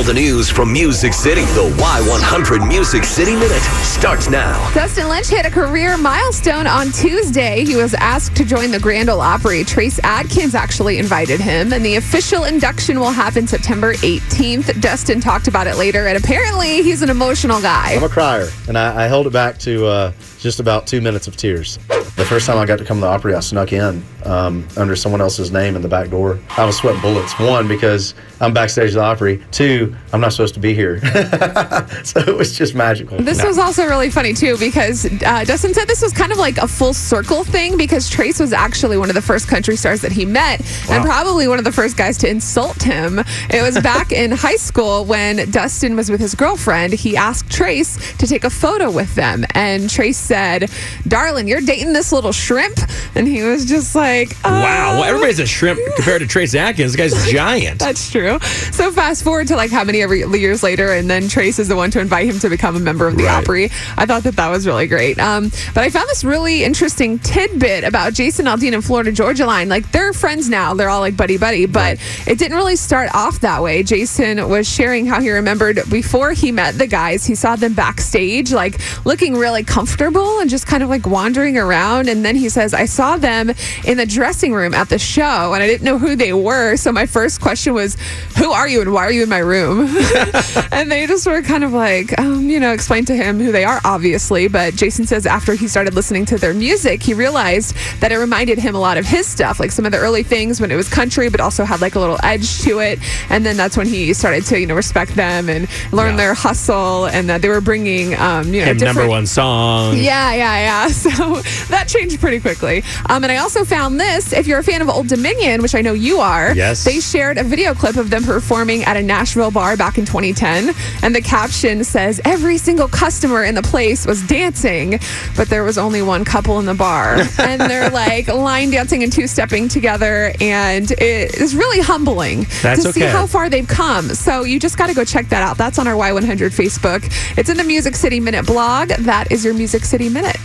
All the news from Music City. The Y100 Music City Minute starts now. Dustin Lynch hit a career milestone on Tuesday. He was asked to join the Grand Ole Opry. Trace Adkins actually invited him, and the official induction will happen September 18th. Dustin talked about it later, and apparently he's an emotional guy. I'm a crier, and I, I held it back to uh, just about two minutes of tears. The first time I got to come to the Opry, I snuck in um, under someone else's name in the back door. I was sweating bullets. One, because I'm backstage at the Opry. Two, I'm not supposed to be here. so it was just magical. This was also really funny too because uh, Dustin said this was kind of like a full circle thing because Trace was actually one of the first country stars that he met and probably one of the first guys to insult him. It was back in high school when Dustin was with his girlfriend. He asked Trace to take a photo with them, and Trace said, "Darling, you're dating this little shrimp," and he was just like, Wow. Well, "Oh." everybody's a shrimp compared to Trace Adkins. This guy's giant. That's true. So fast forward to like how many years later, and then Trace is the one to invite him to become a member of the Right. Opry. I thought that that was really great. Um, but I found this really interesting tidbit about Jason Aldean and Florida Georgia Line. Like they're friends now; they're all like buddy buddy. But it didn't really start off that way. Jason was sharing how he remembered before he met the guys, he saw them backstage, like looking really comfortable and just kind of like wandering around. And then he says, "I saw them in the dressing room at the show, and I didn't know who they were. So my first question was, "Who are you, and why are you in my room?" and they just were kind of like, um, you know, explain to him who they are, obviously. But Jason says after he started listening to their music, he realized that it reminded him a lot of his stuff, like some of the early things when it was country, but also had like a little edge to it. And then that's when he started to, you know, respect them and learn Yeah. their hustle, and that they were bringing, um, you know, Him number one song. yeah, yeah, yeah. So that changed pretty quickly. Um, and I also found this. If you're a fan of Old Dominion, which I know you are, Yes. they shared a video clip of them performing at a Nashville bar back in 2010. And the caption says, Every single customer in the place was dancing, but there was only one couple in the bar. and they're like line dancing and two stepping together. And it is really humbling That's to see how far they've come. So you just got to go check that out. That's on our Y100 Facebook. It's in the Music City Minute blog. That is your Music City Minute.